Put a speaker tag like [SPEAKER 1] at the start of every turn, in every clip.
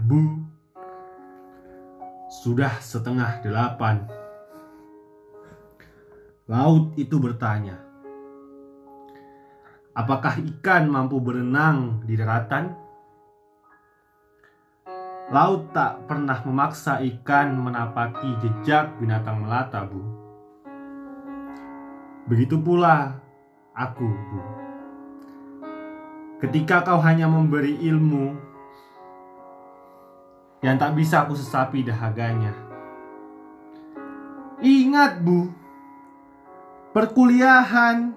[SPEAKER 1] Bu, sudah setengah delapan. Laut itu bertanya, apakah ikan mampu berenang di daratan? Laut tak pernah memaksa ikan menapaki jejak binatang melata, Bu. Begitu pula aku, Bu. Ketika kau hanya memberi ilmu yang tak bisa aku sesapi dahaganya. Ingat, Bu, perkuliahan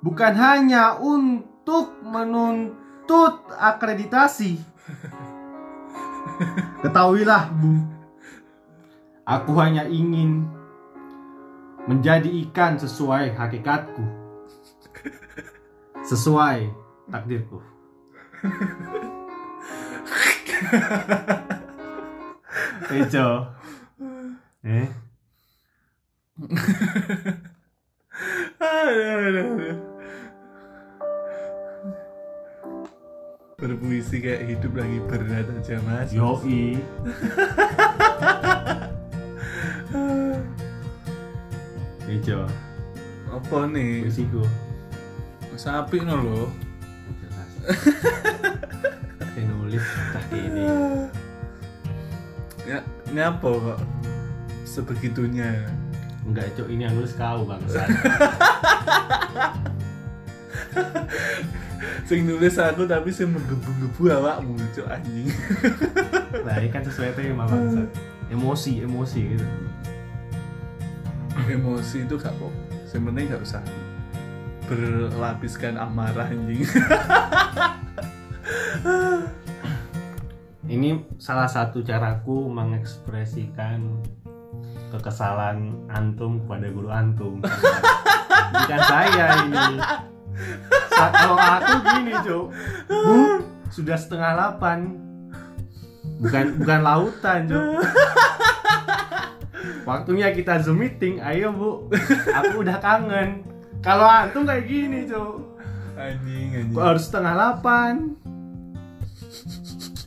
[SPEAKER 1] bukan hanya untuk menuntut akreditasi. Ketahuilah, Bu, aku hanya ingin menjadi ikan sesuai hakikatku, sesuai takdirku. Ejo. Eh?
[SPEAKER 2] Aduh, aduh, aduh. Berpuisi kayak hidup lagi berat aja mas
[SPEAKER 1] Yoi. Ejo.
[SPEAKER 2] Apa nih?
[SPEAKER 1] Puisiku.
[SPEAKER 2] Sapi no lo
[SPEAKER 1] Jelas. Nulis.
[SPEAKER 2] Ya, ini apa kok? Sebegitunya
[SPEAKER 1] Enggak, Cok, ini yang nulis kau, Bangsa.
[SPEAKER 2] Sing nulis aku tapi sing menggebu-gebu awakmu cok anjing
[SPEAKER 1] Nah, ini kan sesuai tema, Bangsa. Emosi, emosi gitu.
[SPEAKER 2] Emosi itu gak kok Sebenarnya gak usah Berlapiskan amarah anjing
[SPEAKER 1] Ini salah satu caraku mengekspresikan kekesalan antum kepada guru antum. Bukan saya ini. Sa- Kalau aku gini, Cuk. Bu, sudah setengah delapan. Bukan bukan lautan, Cuk. Waktunya kita zoom meeting, ayo bu. Aku udah kangen. Kalau antum kayak gini, Cuk.
[SPEAKER 2] Anjing anjing
[SPEAKER 1] harus setengah delapan?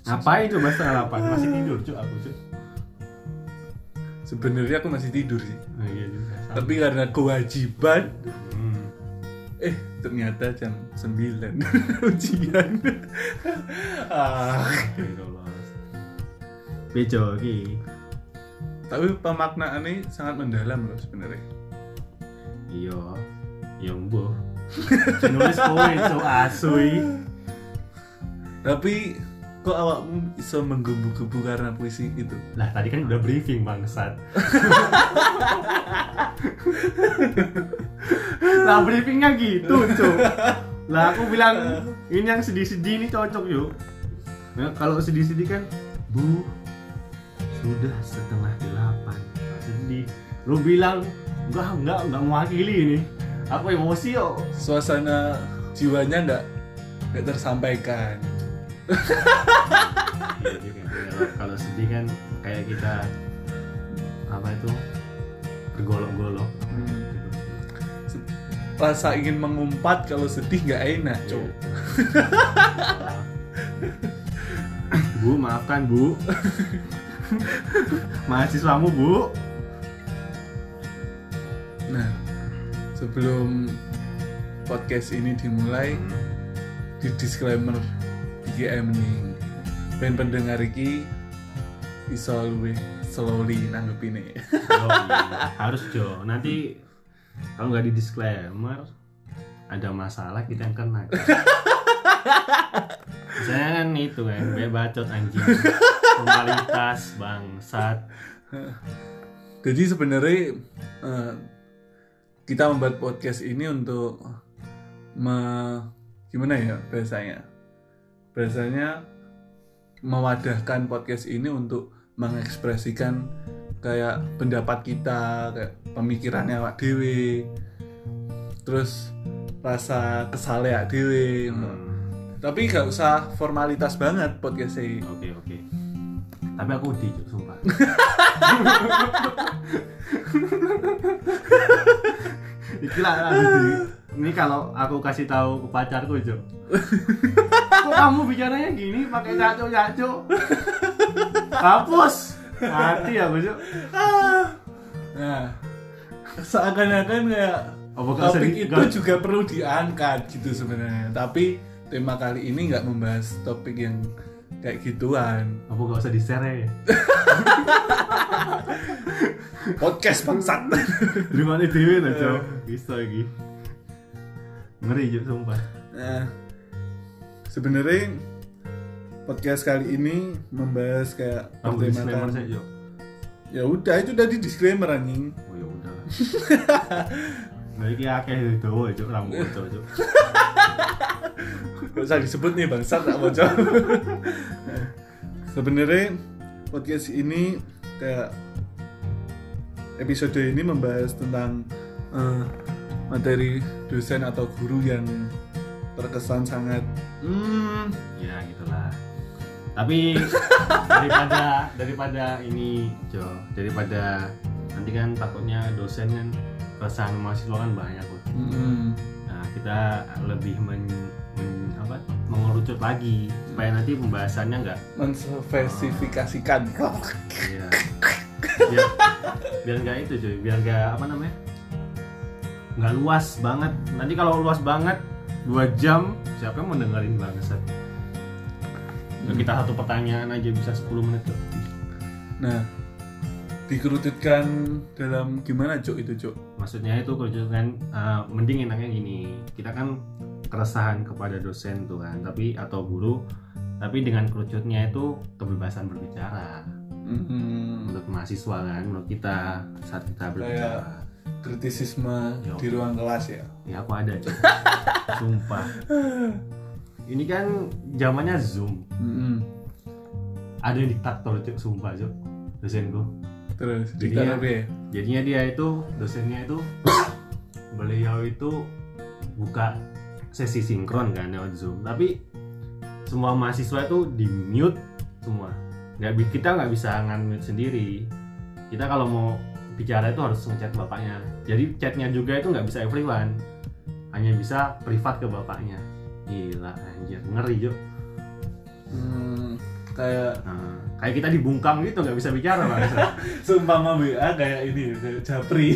[SPEAKER 1] Ngapain coba setengah delapan? Masih tidur, Cuk, aku, Cuk.
[SPEAKER 2] Sebenarnya aku masih tidur sih
[SPEAKER 1] Oh, iya juga. sama.
[SPEAKER 2] Tapi karena kewajiban
[SPEAKER 1] Hmm.
[SPEAKER 2] Eh ternyata jam 9 Ujian ah.
[SPEAKER 1] Oke, lolos. Bejo iki.
[SPEAKER 2] Tapi pemaknaan ini sangat mendalam loh sebenarnya
[SPEAKER 1] Iya. Ya mbuh. Nulis kowe cuk asui.
[SPEAKER 2] Tapi kok awakmu bisa menggebu-gebu karena puisi itu?
[SPEAKER 1] Lah tadi kan udah briefing bangsat. lah briefingnya gitu cuk. Lah aku bilang ini yang sedih-sedih ini cocok yuk. Nah, kalau sedih-sedih kan bu sudah setengah delapan sedih. Lu bilang enggak enggak enggak mewakili ini. Aku emosi yo.
[SPEAKER 2] Suasana jiwanya nggak nggak tersampaikan.
[SPEAKER 1] Iya juga. Kalau- Kalau sedih kan kayak kita apa itu bergolok-golok.
[SPEAKER 2] Hmm. Rasa ingin mengumpat kalau sedih nggak enak,
[SPEAKER 1] Iya.
[SPEAKER 2] cok.
[SPEAKER 1] Bu, maafkan Bu. Mahasiswamu Bu.
[SPEAKER 2] Nah, sebelum podcast ini dimulai, di disclaimer IGM nih ben pendengar iki iso luwih slowly nanggepine
[SPEAKER 1] Oh, iya. Harus Jo. Nanti kalau nggak di disclaimer ada masalah kita yang kena. Saya kan itu kan, bebacot anjing. Formalitas bangsat.
[SPEAKER 2] jadi sebenarnya eh, kita membuat podcast ini untuk me- gimana ya bahasanya bahasanya mewadahkan podcast ini untuk mengekspresikan kayak pendapat kita kayak pemikirannya awak dewe terus rasa kesale awak dewe
[SPEAKER 1] Hmm.
[SPEAKER 2] tapi gak usah formalitas banget podcast ini
[SPEAKER 1] Oke oke. Tapi aku di sumpah. Iki lah. Ini kalau aku kasih tahu ke pacarku Jo. Kok kamu bicaranya gini pakai caco? hapus mati aku cuk
[SPEAKER 2] nah seakan-akan kayak
[SPEAKER 1] usah
[SPEAKER 2] topik
[SPEAKER 1] di-
[SPEAKER 2] itu juga perlu diangkat gitu sebenarnya tapi tema kali ini nggak membahas topik yang kayak gituan
[SPEAKER 1] apa gak usah di share ya
[SPEAKER 2] podcast bangsat.
[SPEAKER 1] Dari mana dewe lah cuk bisa lagi. Ngeri cuk sumpah.
[SPEAKER 2] Nah sebenarnya podcast kali ini membahas kayak
[SPEAKER 1] Aku saya cuk
[SPEAKER 2] ya udah itu tadi disclaimer anjing.
[SPEAKER 1] Oh ya udah. Nah, ini akeh itu, cuk, rambut cuk, cuk.
[SPEAKER 2] Gak usah disebut nih bangsat tak bocor. Sebenarnya podcast ini kayak episode ini membahas tentang eh, materi dosen atau guru yang terkesan sangat hmm,
[SPEAKER 1] Ya gitulah. Tapi daripada daripada ini Jo, daripada nanti kan takutnya dosen kan keresahan mahasiswa kan banyak loh.
[SPEAKER 2] hmm,
[SPEAKER 1] Nah kita lebih men, men- apa mengerucut lagi supaya nanti pembahasannya nggak
[SPEAKER 2] menspesifikasikan.
[SPEAKER 1] ya, biar biar nggak itu cuy. Biar nggak apa namanya? Nggak luas banget. Nanti kalau luas banget dua jam siapa yang mau dengerin bangsat? Ya, kita satu pertanyaan aja bisa 10 menit tuh
[SPEAKER 2] Nah, dikerutitkan dalam gimana cok itu cok?
[SPEAKER 1] maksudnya itu kerucutan uh, mending enaknya gini. Kita kan keresahan kepada dosen tuh kan tapi atau guru tapi dengan kerucutnya itu kebebasan berbicara.
[SPEAKER 2] Hmm,
[SPEAKER 1] mahasiswa kan menurut kita saat kita berbicara.
[SPEAKER 2] kritisisme
[SPEAKER 1] Yo.
[SPEAKER 2] di ruang kelas ya.
[SPEAKER 1] ya aku ada sumpah. Ini kan zamannya zoom.
[SPEAKER 2] Hmm,
[SPEAKER 1] ada yang diktator cuk sumpah cuk dosenku.
[SPEAKER 2] Terus
[SPEAKER 1] Jadinya-
[SPEAKER 2] ya?
[SPEAKER 1] jadinya dia itu dosennya itu beliau itu buka sesi sinkron kan lewat zoom. Tapi semua mahasiswa itu di mute semua nggak kita nggak bisa ngan-mute sendiri. Kita kalau mau bicara itu harus ngechat bapaknya. Jadi chatnya juga itu nggak bisa everyone. Hanya bisa privat ke bapaknya. Gila anjir. Ngeri Cuk.
[SPEAKER 2] Hmm, kayak
[SPEAKER 1] Nah, kayak kita dibungkam gitu nggak bisa bicara bangsa
[SPEAKER 2] seumpama WA kayak ini kayak Japri.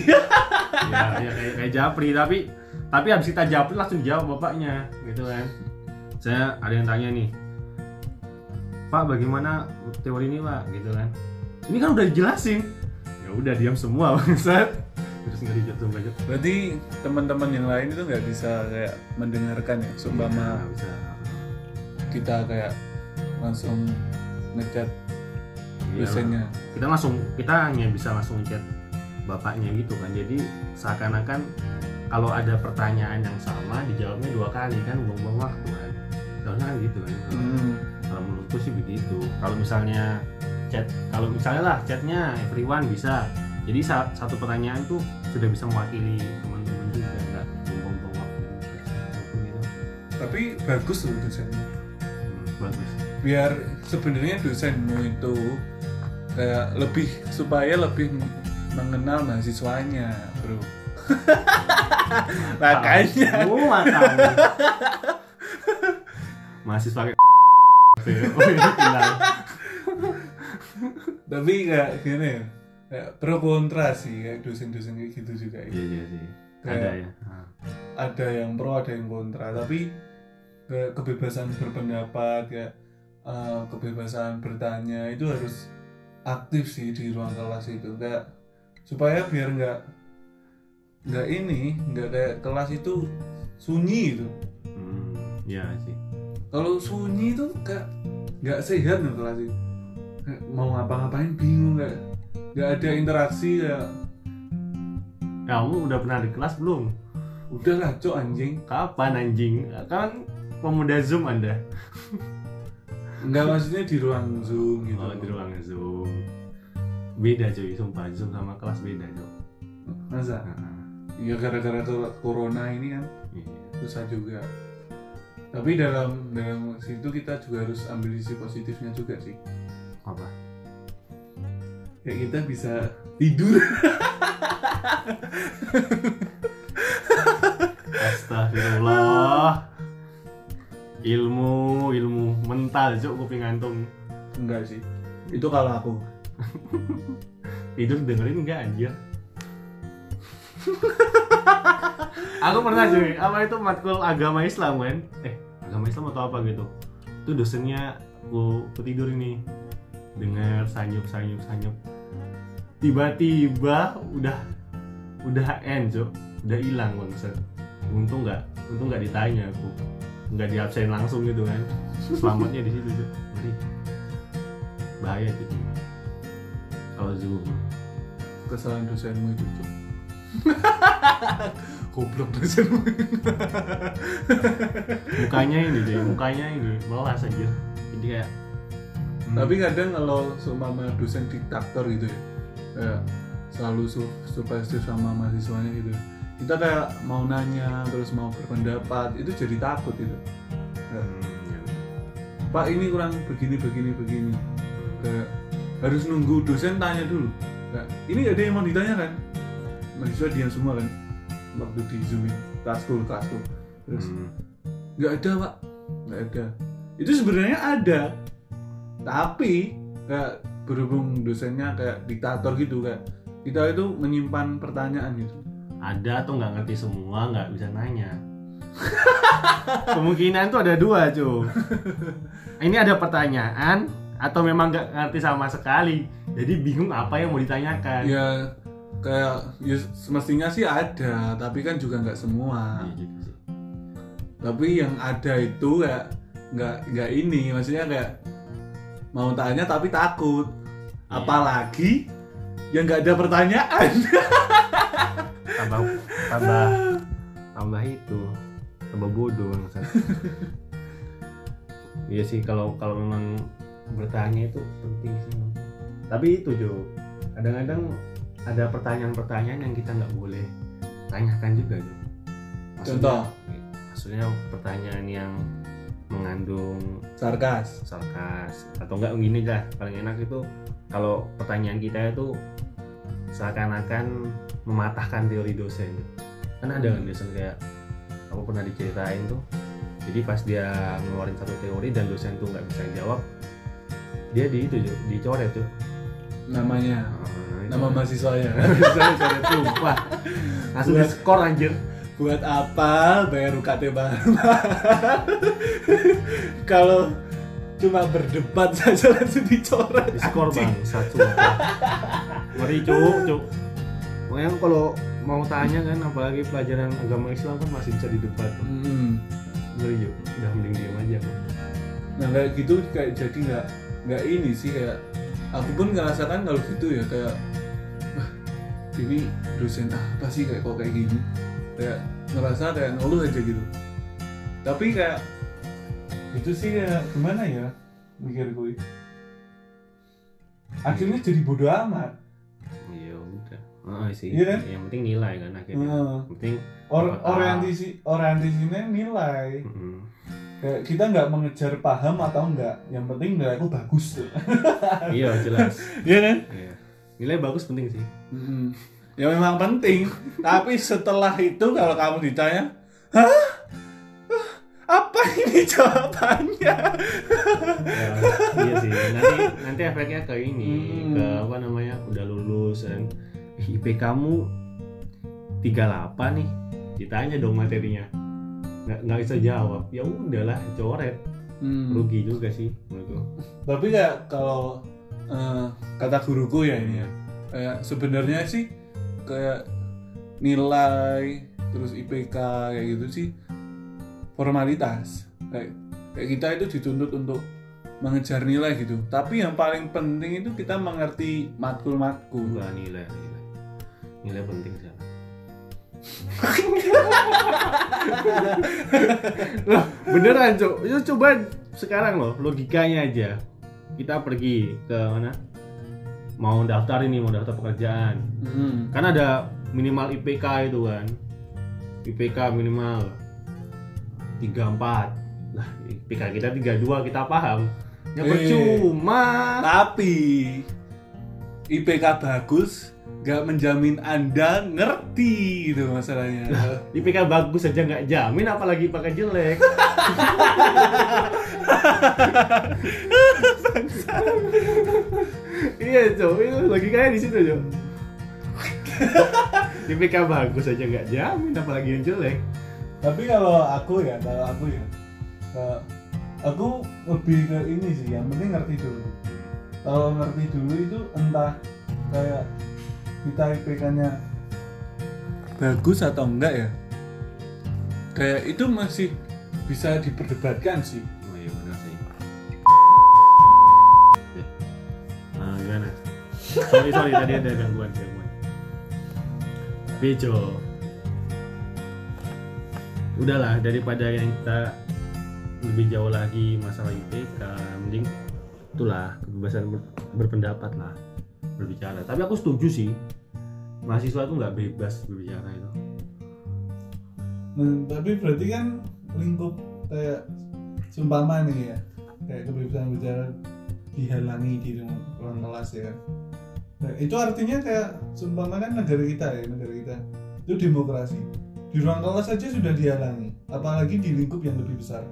[SPEAKER 1] ya, ya kayak, kayak japri. Tapi tapi habis kita japri langsung jawab bapaknya gitu kan. Saya ada yang tanya nih pak bagaimana teori ini pak gitu kan. Ini kan udah dijelasin. Ya udah diam semua bangsat. Terus nggak dijatuh banyak
[SPEAKER 2] Berarti teman-teman yang lain itu nggak bisa kayak mendengarkan ya, seumpama
[SPEAKER 1] bisa.
[SPEAKER 2] kita kayak langsung ngechat
[SPEAKER 1] Iya,
[SPEAKER 2] dosennya.
[SPEAKER 1] kita langsung kita hanya bisa langsung chat bapaknya gitu kan. Jadi seakan-akan kalau ada pertanyaan yang sama dijawabnya dua kali kan buang-buang waktu kan. Soalnya kan gitu kan?
[SPEAKER 2] Hmm,
[SPEAKER 1] kalau menurutku sih begitu. Kalau misalnya chat kalau misalnya lah chatnya everyone bisa. Jadi sa- satu pertanyaan tuh sudah bisa mewakili teman-teman juga nggak buang-buang waktu. Gitu
[SPEAKER 2] tapi bagus loh dosennya.
[SPEAKER 1] Hmm, bagus.
[SPEAKER 2] Biar sebenarnya dosenmu itu kayak lebih supaya lebih mengenal mahasiswanya bro. Makanya.
[SPEAKER 1] Makanya mahasiswa
[SPEAKER 2] tapi kayak gini ya kayak pro kontra sih kayak dosen-dosen kayak gitu juga ya.
[SPEAKER 1] iya iya sih. Ada ya.
[SPEAKER 2] Ada yang pro ada yang kontra. Tapi kayak kebebasan berpendapat kayak eh, kebebasan bertanya itu harus aktif sih di ruang kelas itu. Kayak supaya biar nggak nggak ini nggak kayak kelas itu sunyi gitu.
[SPEAKER 1] Hmm, iya sih
[SPEAKER 2] kalau sunyi itu kayak nggak sehat nih itu Kayak mau ngapa-ngapain bingung kayak. Nggak ada interaksi kayak.
[SPEAKER 1] Kamu udah pernah di kelas belum?
[SPEAKER 2] Udahlah cok anjing.
[SPEAKER 1] Kapan anjing? Kan pemuda zoom anda.
[SPEAKER 2] Nggak maksudnya di ruang zoom gitu.
[SPEAKER 1] Oh, di ruang Zoom. Beda cuy, sumpah Zoom sama kelas beda, Cok.
[SPEAKER 2] masa?
[SPEAKER 1] Nah,
[SPEAKER 2] ya gara-gara corona ini kan.
[SPEAKER 1] Iya.
[SPEAKER 2] susah juga tapi dalam dalam situ kita juga harus ambil sisi positifnya juga sih
[SPEAKER 1] Apa?
[SPEAKER 2] ya kita bisa tidur
[SPEAKER 1] Astagfirullah. Ilmu, ilmu mental, Cok, kuping ngantung.
[SPEAKER 2] enggak sih itu kalau aku
[SPEAKER 1] tidur dengerin enggak anjir aku pernah cuy. Apa itu matkul agama Islam kan eh agama Islam atau apa gitu? Itu dosennya aku, aku tidur ini. Dengar sanyup sanyup sanyup tiba-tiba udah udah end cuk udah hilang bangsat. Untung nggak untung nggak ditanya aku. Nggak diabsen langsung gitu kan. Selamatnya di situ cuk ngeri bahaya cuk kalau zoom
[SPEAKER 2] kesalahan dosenmu itu Cuk. goblok dosenmu
[SPEAKER 1] mukanya ini deh mukanya ini melas aja jadi kayak hmm,
[SPEAKER 2] tapi kadang kalau seumpama dosen diktator gitu ya kayak selalu su supervisor sama mahasiswanya gitu. Kita kayak mau nanya terus mau berpendapat itu jadi takut gitu. Kayak,
[SPEAKER 1] hmm, ya.
[SPEAKER 2] pak ini kurang begini begini begini. Kayak harus nunggu dosen tanya dulu. Kayak, ini gak ada yang mau ditanyakan mahasiswa diam semua kan waktu di zoom kelasku kelasku terus
[SPEAKER 1] Hmm.
[SPEAKER 2] nggak ada pak. Nggak ada. Itu sebenarnya ada tapi kayak berhubung dosennya kayak diktator gitu kayak kita itu menyimpan pertanyaan gitu.
[SPEAKER 1] Ada atau nggak ngerti semua nggak bisa nanya. Kemungkinan tuh ada dua cuy ini ada pertanyaan atau memang nggak ngerti sama sekali jadi bingung apa yang mau ditanyakan.
[SPEAKER 2] Ya kayak ya semestinya sih ada tapi kan juga nggak semua.
[SPEAKER 1] Iya gitu sih.
[SPEAKER 2] tapi yang ada itu kayak nggak nggak ini maksudnya kayak mau tanya tapi takut.
[SPEAKER 1] Iya.
[SPEAKER 2] apalagi yang nggak ada pertanyaan.
[SPEAKER 1] Tambah tambah tambah itu tambah bodoh iya sih kalau kalau memang bertanya itu penting sih. Tapi itu Jo kadang-kadang ada pertanyaan-pertanyaan yang kita nggak boleh tanyakan juga Jo Maksudnya-
[SPEAKER 2] Contoh?
[SPEAKER 1] maksudnya pertanyaan yang mengandung
[SPEAKER 2] sarkas.
[SPEAKER 1] Sarkas. Atau enggak gini lah paling enak itu kalau pertanyaan kita itu seakan-akan mematahkan teori dosen. Kan ada kan dosen kayak aku pernah diceritain tuh. Jadi pas dia ngeluarin satu teori dan dosen tuh nggak bisa jawab dia di itu dicoret tuh
[SPEAKER 2] namanya. Nama mahasiswanya.
[SPEAKER 1] Saya coret sumpah langsung di skor anjir.
[SPEAKER 2] Buat apa bayar UKT baru? Kalau cuma berdebat saja langsung dicoret
[SPEAKER 1] di skor bang satu ngeri cuk cuk. Pokoknya kalau mau tanya kan apalagi pelajaran agama Islam kan masih bisa didebat.
[SPEAKER 2] Hmm.
[SPEAKER 1] ngeri cuk. Udah mending diam aja Bang.
[SPEAKER 2] nah kayak gitu kayak jadi nggak nggak ini sih kayak aku pun ngerasakan kalau gitu ya kayak wah ini dosen apa sih kayak kok kayak gini? Kayak ngerasa kayak ngeluh aja gitu. Tapi kayak itu sih kayak gimana ya mikir gue akhirnya jadi bodoh amat.
[SPEAKER 1] Iya udah. Oh, sih.
[SPEAKER 2] Iya kan?
[SPEAKER 1] yang penting nilai kan akhirnya. Yang penting
[SPEAKER 2] Or, orientasi orientasinya nilai.
[SPEAKER 1] Mm,
[SPEAKER 2] kayak kita nggak mengejar paham atau enggak yang penting nilai aku bagus
[SPEAKER 1] iya jelas
[SPEAKER 2] iya kan
[SPEAKER 1] iya. nilai bagus penting sih
[SPEAKER 2] Mm-mm. Ya memang penting. Tapi setelah itu kalau kamu ditanya, hah? Apa ini jawabannya?
[SPEAKER 1] Ya, iya sih nanti nanti efeknya ke ini
[SPEAKER 2] Hmm.
[SPEAKER 1] ke apa namanya udah lulus dan "Eh, IP kamu 38 nih ditanya dong materinya nggak nggak bisa jawab ya udahlah coret
[SPEAKER 2] Hmm.
[SPEAKER 1] rugi juga sih menurutku
[SPEAKER 2] Tapi kayak kalau eh, kata guruku ya ini ya, kayak sebenarnya sih kayak nilai terus IPK kayak gitu sih formalitas. Kayak, kayak kita itu dituntut untuk mengejar nilai gitu. Tapi yang paling penting itu kita mengerti matkul-matkul.
[SPEAKER 1] Nilai nilai nilai penting sih loh beneran cok itu coba sekarang loh logikanya aja. Kita pergi ke mana? Mau daftar ini mau daftar pekerjaan.
[SPEAKER 2] Hmm.
[SPEAKER 1] kan ada minimal IPK itu kan. IPK minimal 34 lah IPK kita 32 kita paham. Ya
[SPEAKER 2] Eh.
[SPEAKER 1] percuma.
[SPEAKER 2] Tapi IPK bagus gak menjamin Anda ngerti gitu masalahnya.
[SPEAKER 1] IPK bagus aja nggak jamin apalagi pakai jelek. Iya cok itu logikanya di situ cok IPK bagus aja nggak jamin apalagi yang jelek.
[SPEAKER 2] Tapi kalau aku ya kalau aku ya eh, aku lebih ke ini sih yang penting ngerti dulu. Kalau ngerti dulu itu entah kayak kita IPK-nya bagus atau enggak ya? Kayak itu masih bisa diperdebatkan sih.
[SPEAKER 1] Oh iya benar sih. Nah gimana? Sorry sorry tadi ada gangguan gangguan. Bejo. Udahlah daripada yang kita lebih jauh lagi masalah IPK mending itulah kebebasan ber- berpendapat lah berbicara. Tapi aku setuju sih mahasiswa itu nggak bebas berbicara itu.
[SPEAKER 2] Nah, tapi berarti kan lingkup kayak sumpama nih ya kayak kebebasan bicara dihalangi di ruang- kelas ya. Kan nah, itu artinya kayak sumpama kan negara kita ya negara kita. Itu demokrasi. Di ruang kelas saja sudah dihalangi apalagi di lingkup yang lebih besar.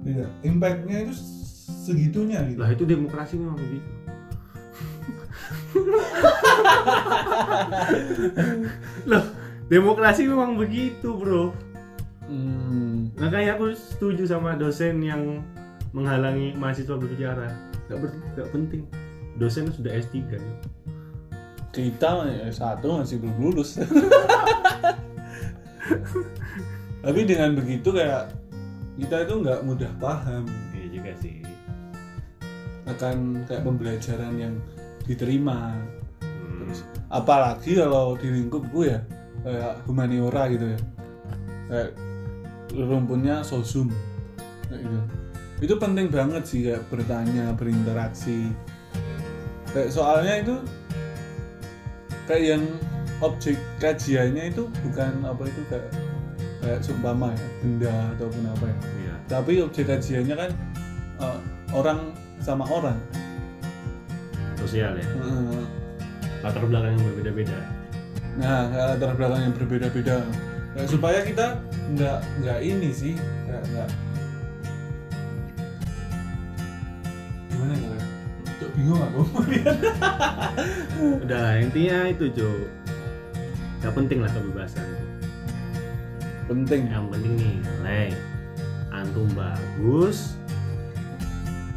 [SPEAKER 2] Tidak impactnya itu segitunya gitu.
[SPEAKER 1] Lah itu demokrasi memang begitu loh demokrasi memang begitu bro.
[SPEAKER 2] Hmm,
[SPEAKER 1] makanya aku setuju sama dosen yang menghalangi mahasiswa berbicara. Gak, ber, gak penting. Dosen sudah S3 ya.
[SPEAKER 2] kita ya, satu masih belum lulus. Tapi dengan begitu kayak kita itu nggak mudah paham.
[SPEAKER 1] Iya juga sih.
[SPEAKER 2] Akan kayak pembelajaran yang diterima.
[SPEAKER 1] Hmm.
[SPEAKER 2] terus apalagi kalau di lingkupku ya kayak humaniora gitu ya. Kayak rumputnya sosum kayak gitu. Itu penting banget sih kayak bertanya berinteraksi. Kayak soalnya itu kayak yang objek kajiannya itu bukan apa itu kayak kayak sumpama ya benda ataupun apa ya.
[SPEAKER 1] Iya.
[SPEAKER 2] Tapi objek kajiannya kan eh, orang sama orang
[SPEAKER 1] sosial ya
[SPEAKER 2] Eh,
[SPEAKER 1] latar belakang yang berbeda-beda
[SPEAKER 2] Nah, latar belakang yang berbeda-beda. Kayak supaya kita nggak nggak ini sih, nggak nggak gimana ya? Cok bingung aku.
[SPEAKER 1] udah lah, intinya itu Jo gak penting lah kebebasan
[SPEAKER 2] Penting.
[SPEAKER 1] yang penting nilai antum bagus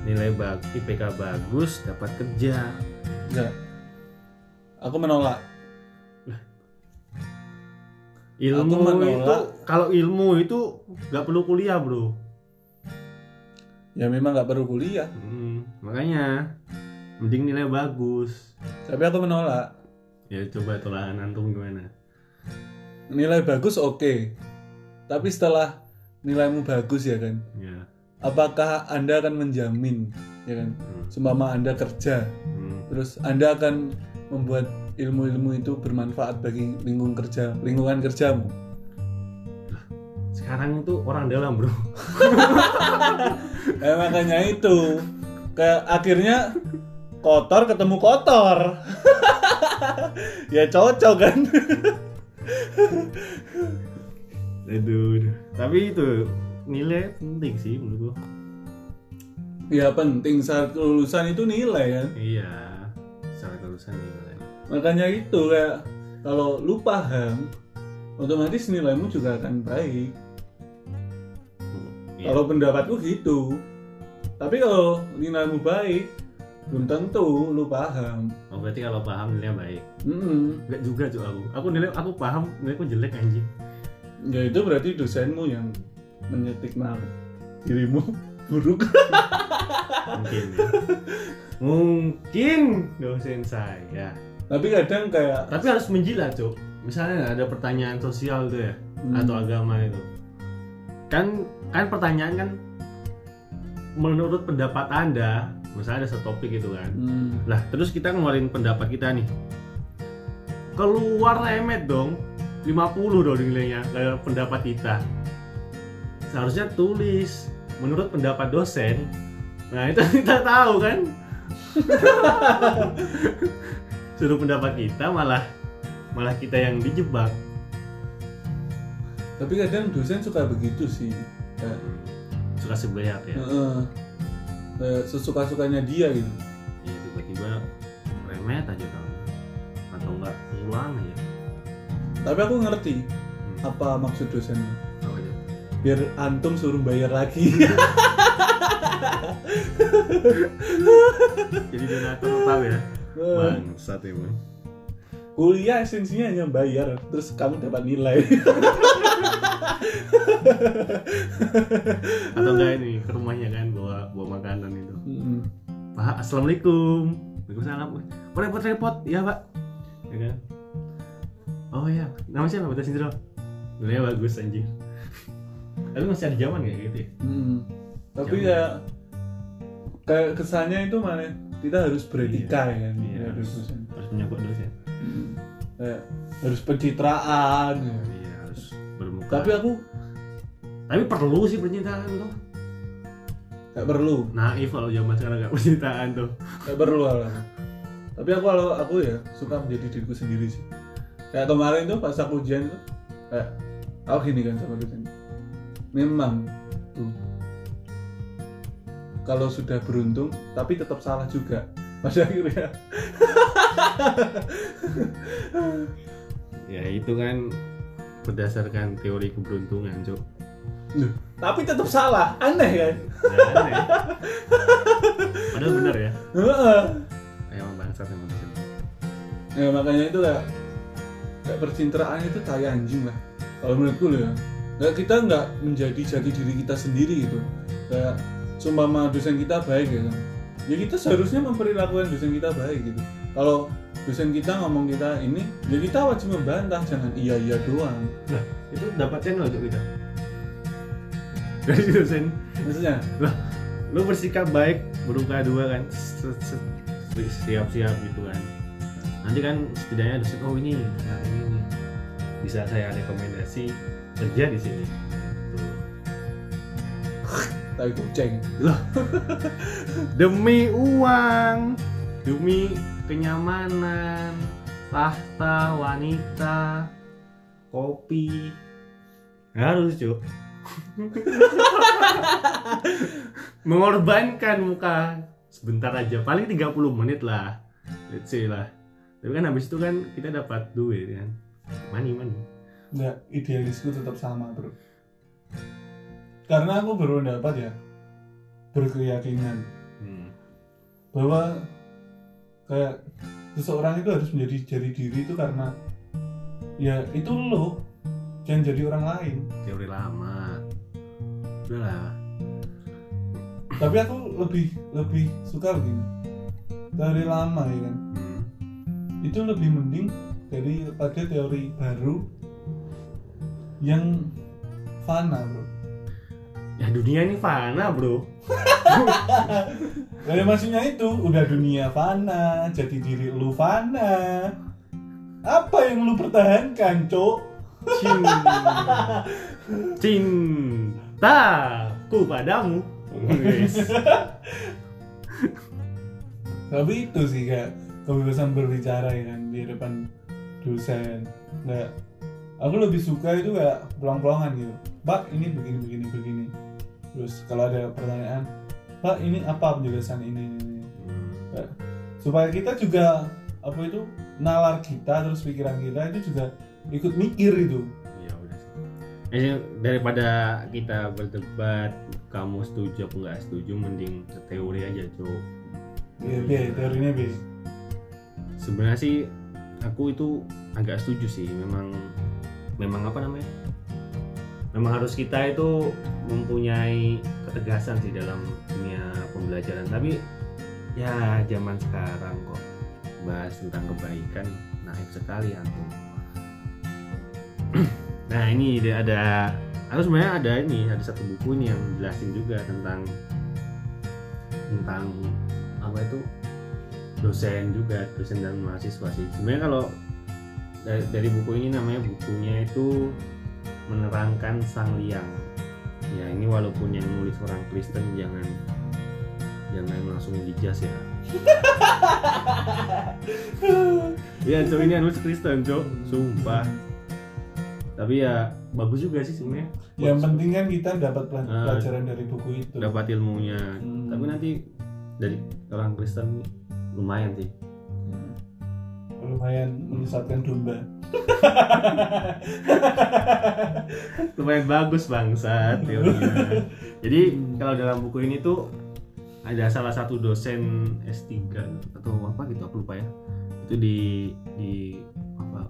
[SPEAKER 1] nilai bag IPK bagus dapat kerja
[SPEAKER 2] Enggak. Aku menolak.
[SPEAKER 1] ilmu
[SPEAKER 2] Aku menolak.
[SPEAKER 1] itu kalau ilmu itu nggak perlu kuliah bro
[SPEAKER 2] Ya memang nggak perlu kuliah.
[SPEAKER 1] Hmm, makanya mending nilai bagus
[SPEAKER 2] Tapi aku menolak.
[SPEAKER 1] ya coba tolakan antum gimana
[SPEAKER 2] Nilai bagus oke. Tapi setelah nilaimu bagus ya kan,
[SPEAKER 1] ya
[SPEAKER 2] apakah anda akan menjamin ya kan?
[SPEAKER 1] hmm.
[SPEAKER 2] Seumpama anda kerja,
[SPEAKER 1] Hmm.
[SPEAKER 2] terus anda akan membuat ilmu-ilmu itu bermanfaat bagi lingkungan kerja lingkungan kerjamu
[SPEAKER 1] sekarang itu orang dalam bro
[SPEAKER 2] eh, makanya itu kayak akhirnya kotor ketemu kotor ya cocok kan
[SPEAKER 1] aduh. tapi itu nilai penting sih menurut gua.
[SPEAKER 2] Ya penting. Saat kelulusan itu nilai kan?
[SPEAKER 1] Iya secara kelulusan nilai.
[SPEAKER 2] Makanya itu kayak kalau lu paham otomatis nilaimu juga akan baik.
[SPEAKER 1] Iya.
[SPEAKER 2] kalau pendapatku gitu. Tapi kalau nilaimu baik belum tentu lu paham.
[SPEAKER 1] Oh, berarti kalau paham nilainya baik?
[SPEAKER 2] Mm-mm.
[SPEAKER 1] Enggak juga tuh aku. Aku nilai aku paham nilaiku jelek anjing.
[SPEAKER 2] Ya itu berarti dosenmu yang menyetikma dirimu buruk.
[SPEAKER 1] Mungkin ya. mungkin. Dosen saya
[SPEAKER 2] tapi kadang kayak
[SPEAKER 1] tapi harus menjilat cuk. Misalnya ada pertanyaan sosial tuh ya
[SPEAKER 2] Hmm.
[SPEAKER 1] atau agama itu. Kan kan pertanyaan kan menurut pendapat anda misalnya ada satu topik gitu kan.
[SPEAKER 2] Hmm,
[SPEAKER 1] lah terus kita ngeluarin pendapat kita nih. Keluar remet dong 50 dong nilainya pendapat kita seharusnya tulis. Menurut pendapat dosen. Nah itu kita tahu kan? Suruh pendapat kita malah malah kita yang dijebak.
[SPEAKER 2] Tapi kadang dosen suka begitu sih. Kayak,
[SPEAKER 1] suka sebanyak ya
[SPEAKER 2] "Heeh, kayak sesuka-sukanya dia gitu.
[SPEAKER 1] Ya tiba-tiba remet aja kamu. Atau enggak ngulang aja
[SPEAKER 2] tapi aku ngerti
[SPEAKER 1] hmm.
[SPEAKER 2] apa maksud dosennya biar antum suruh bayar lagi.
[SPEAKER 1] Jadi donatur tahu ya?
[SPEAKER 2] Eh,
[SPEAKER 1] bangsat emang.
[SPEAKER 2] Kuliah esensinya hanya bayar terus kamu dapat nilai.
[SPEAKER 1] Atau enggak ini ke rumahnya kan bawa bawa makanan itu.
[SPEAKER 2] Mm-mm.
[SPEAKER 1] pak assalamualaikum. Waalaikumsalam. Kok repot-repot. Ya pak. Ya kan? Oh ya nama siapa? Bata Sindro Nilainya bagus anjir tapi masih ada zaman kayak gitu ya
[SPEAKER 2] Mm. tapi ya kayak kesannya itu mana kita harus beretika ya kan
[SPEAKER 1] Iya,
[SPEAKER 2] ya,
[SPEAKER 1] harus.
[SPEAKER 2] dosen.
[SPEAKER 1] harus menyokok terus ya
[SPEAKER 2] Mm. Kayak harus pencitraan ya.
[SPEAKER 1] iya harus bermuka
[SPEAKER 2] tapi aku
[SPEAKER 1] tapi perlu sih percintaan tuh
[SPEAKER 2] nggak perlu
[SPEAKER 1] naif kalau zaman sekarang nggak percintaan tuh
[SPEAKER 2] nggak perlu aku. tapi aku kalau aku ya suka menjadi diriku sendiri sih kayak kemarin tuh pas aku ujian tuh kayak aku gini kan sama dosen memang tuh. Kalau sudah beruntung tapi tetap salah juga. Pada akhirnya.
[SPEAKER 1] Ya itu kan berdasarkan teori keberuntungan cok
[SPEAKER 2] tapi tetap salah. Aneh kan?
[SPEAKER 1] Ya, aneh. padahal benar ya. Emang bangsat emang
[SPEAKER 2] ya makanya itu kayak kayak percintaan itu tai anjing lah. Kalau menurutku loh ya kayak kita nggak menjadi jati diri kita sendiri gitu. Kayak sumpama dosen kita baik ya kan ya kita seharusnya memperlakukan dosen kita baik gitu. Kalau dosen kita ngomong kita ini ya kita wajib membantah jangan iya iya doang.
[SPEAKER 1] Itu dapat channel cok kita? Dari dosen.
[SPEAKER 2] Maksudnya?
[SPEAKER 1] Lu bersikap baik berupa dua kan set- siap-siap gitu kan. Nanti kan setidaknya dosen oh ini nah ini. Bisa saya rekomendasi kerja di sini. Tuh.
[SPEAKER 2] tai kucing
[SPEAKER 1] demi uang demi kenyamanan tahta wanita kopi. Harus cuk. Mengorbankan muka. Sebentar aja paling 30 menit lah. Let's say lah. Tapi kan habis itu kan kita dapat duit kan? Money money
[SPEAKER 2] nggak idealisku tetap sama bro. Karena aku berpendapat ya berkeyakinan.
[SPEAKER 1] Hmm.
[SPEAKER 2] bahwa kayak seseorang itu harus menjadi jati diri itu karena ya itu lo jangan jadi orang lain.
[SPEAKER 1] Teori lama. Udahlah.
[SPEAKER 2] Tapi aku lebih lebih suka begini. Teori lama ya kan?
[SPEAKER 1] Hmm.
[SPEAKER 2] itu lebih mending daripada teori baru yang fana bro.
[SPEAKER 1] Ya dunia ini fana bro.
[SPEAKER 2] Dari maksudnya itu udah dunia fana jati diri lu fana. Apa yang lu pertahankan cok?
[SPEAKER 1] Cinta cintaku padamu.
[SPEAKER 2] Tapi itu sih kayak kebebasan berbicara ya kan di depan dosen. Nggak aku lebih suka itu kayak pelang-pelangan gitu. Pak ini begini begini begini. Terus kalau ada pertanyaan pak ini apa penjelasan ini, ini, ini. Kayak, supaya kita juga apa itu nalar kita terus pikiran kita itu juga ikut mikir itu
[SPEAKER 1] ya udah sih. Eh, daripada kita berdebat kamu setuju apa nggak setuju mending ke teori aja cuk.
[SPEAKER 2] Ya be teorinya be.
[SPEAKER 1] Sebenarnya sih aku itu agak setuju sih. Memang memang apa namanya? Memang harus kita itu mempunyai ketegasan sih dalam dunia pembelajaran. Tapi ya zaman sekarang kok bahas tentang kebaikan naif sekali antum nah ini ada aku sebenarnya ada ini ada satu buku ini yang jelasin juga tentang tentang apa itu? Dosen juga dosen dan mahasiswa sih. Sebenarnya kalau dari, dari buku ini namanya bukunya itu menerangkan sang liang. Ya ini walaupun yang nulis orang Kristen jangan jangan langsung dijas ya. Ya cok ini nulis Kristen cok sumpah. Tapi ya bagus juga sih sebenarnya.
[SPEAKER 2] Yang penting kan kita dapat
[SPEAKER 1] Ah.
[SPEAKER 2] pelajaran dari buku itu.
[SPEAKER 1] dapat ilmunya.
[SPEAKER 2] Hmm.
[SPEAKER 1] tapi nanti dari orang Kristen lumayan sih.
[SPEAKER 2] Lumayan menyesatkan domba.
[SPEAKER 1] Lumayan bagus bangsa teorinya. Jadi
[SPEAKER 2] Hmm.
[SPEAKER 1] kalau dalam buku ini tuh ada salah satu dosen S3 atau apa gitu aku lupa ya. Itu di di apa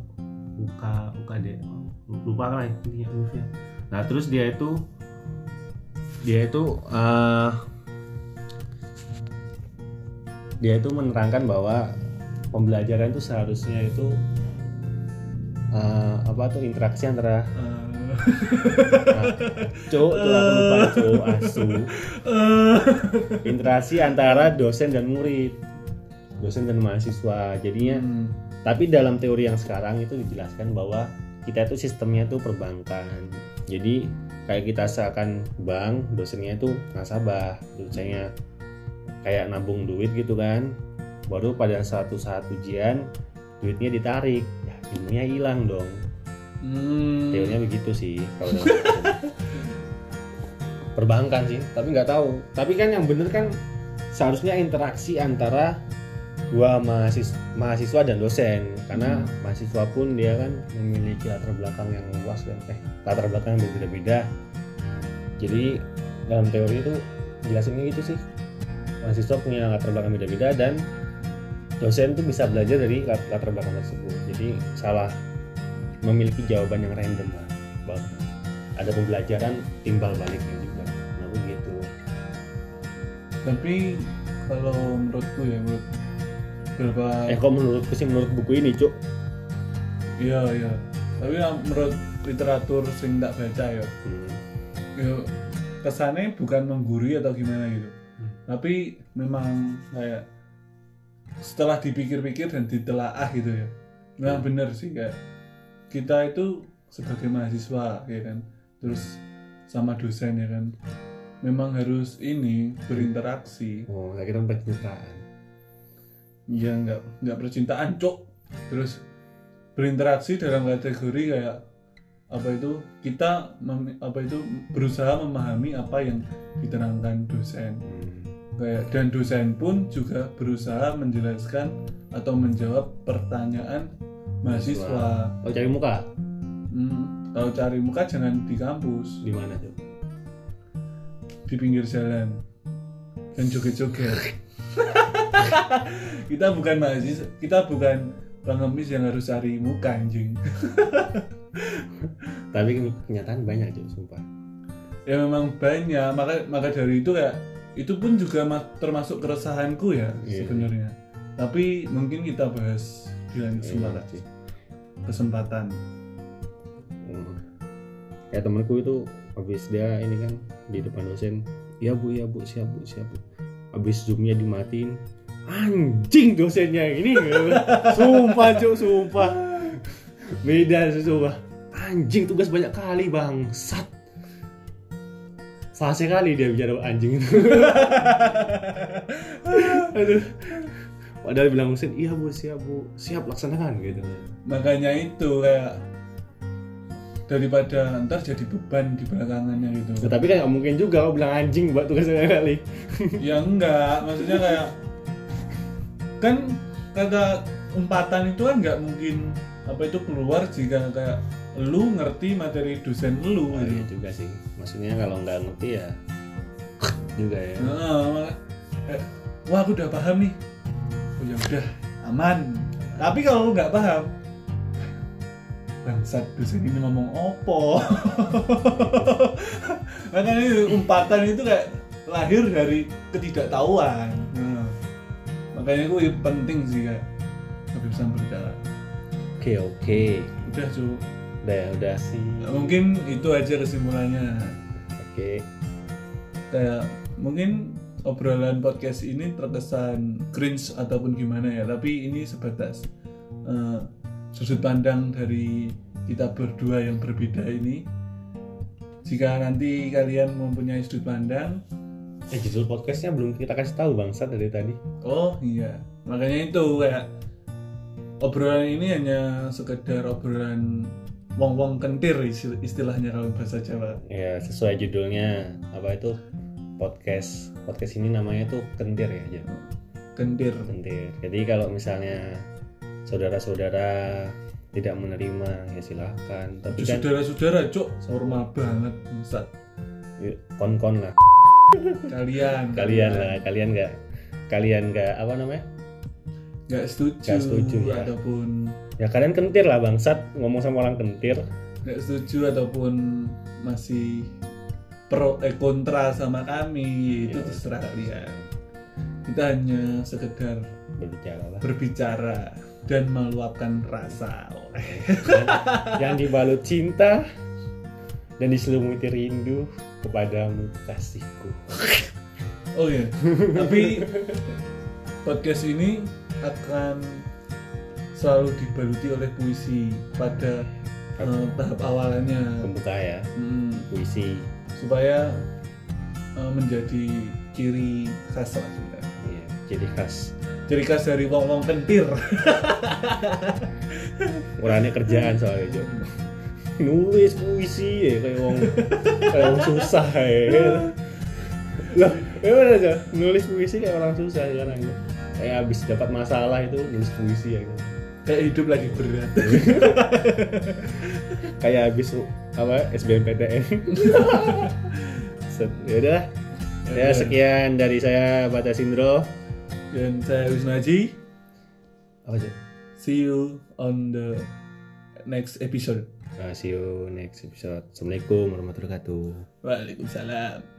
[SPEAKER 1] UK UKD lupa lah intinya. Univnya. nah terus dia itu dia itu eh, dia itu menerangkan bahwa pembelajaran itu seharusnya itu eh, apa tuh interaksi antara Cuk, tuh aku lupa cuk, asu. Interaksi antara dosen dan murid, dosen dan mahasiswa. Jadinya,
[SPEAKER 2] hmm.
[SPEAKER 1] tapi dalam teori yang sekarang itu dijelaskan bahwa kita itu sistemnya itu perbankan. Jadi kayak kita seakan bank, dosennya itu nasabah, dosennya kayak nabung duit gitu kan. Baru pada suatu saat ujian duitnya ditarik, ya ilmunya hilang dong.
[SPEAKER 2] Hmm.
[SPEAKER 1] teorinya begitu sih kalau perbankan sih tapi nggak tahu tapi kan yang bener kan seharusnya interaksi antara dua mahasiswa, mahasiswa dan dosen karena
[SPEAKER 2] Hmm.
[SPEAKER 1] mahasiswa pun dia kan memiliki latar belakang yang luas dan eh latar belakang yang berbeda-beda jadi dalam teori itu jelasinnya gitu sih mahasiswa punya latar belakang beda-beda dan dosen tuh bisa belajar dari lat- latar belakang tersebut. Jadi salah memiliki jawaban yang random lah. Bang. ada pembelajaran timbal baliknya juga. Nah begitu.
[SPEAKER 2] Tapi kalau menurutku ya menurut beberapa
[SPEAKER 1] eh kok menurutku sih menurut buku ini cuk?
[SPEAKER 2] Iya iya. Tapi yang menurut literatur sing tak baca ya.
[SPEAKER 1] Hmm.
[SPEAKER 2] ya kesannya bukan menggurui atau gimana gitu.
[SPEAKER 1] Hmm.
[SPEAKER 2] tapi memang kayak setelah dipikir-pikir dan ditelaah gitu ya. Memang
[SPEAKER 1] Hmm.
[SPEAKER 2] bener sih kayak kita itu sebagai mahasiswa ya kan? Terus sama dosen ya kan? Memang harus ini berinteraksi.
[SPEAKER 1] Oh saya kira pencitraan
[SPEAKER 2] ya nggak nggak percintaan cok. Terus berinteraksi dalam kategori kayak apa itu kita mem- apa itu berusaha memahami apa yang diterangkan dosen.
[SPEAKER 1] Hmm.
[SPEAKER 2] Dan dosen pun juga berusaha menjelaskan atau menjawab pertanyaan mahasiswa.
[SPEAKER 1] Oh cari muka?
[SPEAKER 2] Hmm, kalau cari muka jangan di kampus.
[SPEAKER 1] Di mana tuh
[SPEAKER 2] di pinggir jalan. Dan joget-joget. Kita bukan mahasiswa kita bukan pengemis yang harus cari muka anjing.
[SPEAKER 1] Tapi kenyataan banyak cuk sumpah.
[SPEAKER 2] Ya memang banyak. Maka maka dari itu kayak itu pun juga ma- termasuk keresahanku ya
[SPEAKER 1] Iya.
[SPEAKER 2] sebenarnya. Tapi mungkin kita bahas di lain kesempatan.
[SPEAKER 1] Iya sih.
[SPEAKER 2] kesempatan.
[SPEAKER 1] Hmm. ya temanku itu habis dia ini kan di depan dosen ya bu ya bu siap bu siap bu. Habis zoomnya dimatiin anjing dosennya ini. Sumpah cuk sumpah. Beda sumpah anjing tugas banyak kali bangsat fase kali dia bicara anjing itu. Aduh. Padahal bilang dosen iya bu siap bu. Siap laksanakan gitu.
[SPEAKER 2] Makanya itu kayak daripada ntar jadi beban di belakangannya gitu.
[SPEAKER 1] Nah, tapi kan nggak mungkin juga kau bilang anjing buat tugasnya kali.
[SPEAKER 2] Ya enggak. Maksudnya kayak kan kata umpatan itu kan nggak mungkin apa itu keluar jika kayak lu ngerti materi dosen lu
[SPEAKER 1] Oh,
[SPEAKER 2] gitu.
[SPEAKER 1] iya juga sih. Maksudnya kalau nggak ngerti ya juga ya.
[SPEAKER 2] Nah, malah, eh, wah aku udah paham nih. Oh ya udah aman. Tapi kalau lu nggak paham, bangsat dosen ini ngomong opo. Makanya itu, umpatan itu kayak lahir dari ketidaktahuan. Nah, makanya gue penting sih kayak kebebasan berbicara.
[SPEAKER 1] Oke oke.
[SPEAKER 2] Udah cu,
[SPEAKER 1] Udah ya, udah sih.
[SPEAKER 2] mungkin itu aja kesimpulannya.
[SPEAKER 1] Oke.
[SPEAKER 2] kayak mungkin obrolan podcast ini terkesan cringe ataupun gimana ya tapi ini sebatas eh, sudut pandang dari kita berdua yang berbeda ini jika nanti kalian mempunyai sudut pandang
[SPEAKER 1] Eh judul podcastnya belum kita kasih tahu bangsat dari tadi.
[SPEAKER 2] oh iya makanya itu kayak obrolan ini hanya sekedar obrolan wong-wong kentir isti- istilahnya kalau bahasa Jawa.
[SPEAKER 1] ya sesuai judulnya apa itu podcast podcast ini namanya tuh kentir ya Jam.
[SPEAKER 2] Kentir.
[SPEAKER 1] kentir jadi kalau misalnya saudara-saudara tidak menerima ya silahkan tapi kan
[SPEAKER 2] saudara-saudara, cuk, normal banget, Ustaz.
[SPEAKER 1] yuk, kon-kon lah
[SPEAKER 2] Kalian,
[SPEAKER 1] kalian lah kalian nggak kalian nggak apa namanya
[SPEAKER 2] nggak setuju,
[SPEAKER 1] Nggak setuju, ya.
[SPEAKER 2] ataupun
[SPEAKER 1] ya kalian kentir lah bangsat ngomong sama orang kentir
[SPEAKER 2] nggak setuju ataupun masih pro eh kontra sama kami itu
[SPEAKER 1] Ya.
[SPEAKER 2] terserah kalian. Kita hanya sekedar
[SPEAKER 1] berbicara lah
[SPEAKER 2] berbicara dan meluapkan rasa.
[SPEAKER 1] yang, yang dibalut cinta dan diselumuti rindu kepadamu kasihku
[SPEAKER 2] Oh ya, tapi podcast ini akan selalu dibaluti oleh puisi pada eh, tahap awalnya
[SPEAKER 1] pembuka ya
[SPEAKER 2] Hmm,
[SPEAKER 1] puisi.
[SPEAKER 2] Supaya eh, menjadi ciri khas lah sebenarnya.
[SPEAKER 1] iya, ciri khas.
[SPEAKER 2] Ciri khas dari wong-wong kentir.
[SPEAKER 1] orangnya kerjaan soalnya Jo. Nulis puisi ya kayak wong kayak wong susah ya. Loh ya bener aja nulis puisi kayak orang susah sekarang ya. Kayak habis dapat masalah itu nulis puisi ya
[SPEAKER 2] Kayak hidup lagi berat.
[SPEAKER 1] kayak habis apa SBMPTN ya udah ya sekian dari saya Batas Indro
[SPEAKER 2] Dan saya Wisnaji.
[SPEAKER 1] apa sih
[SPEAKER 2] See you on the next episode.
[SPEAKER 1] Nah, see you next episode Assalamualaikum warahmatullahi wabarakatuh
[SPEAKER 2] Waalaikumsalam.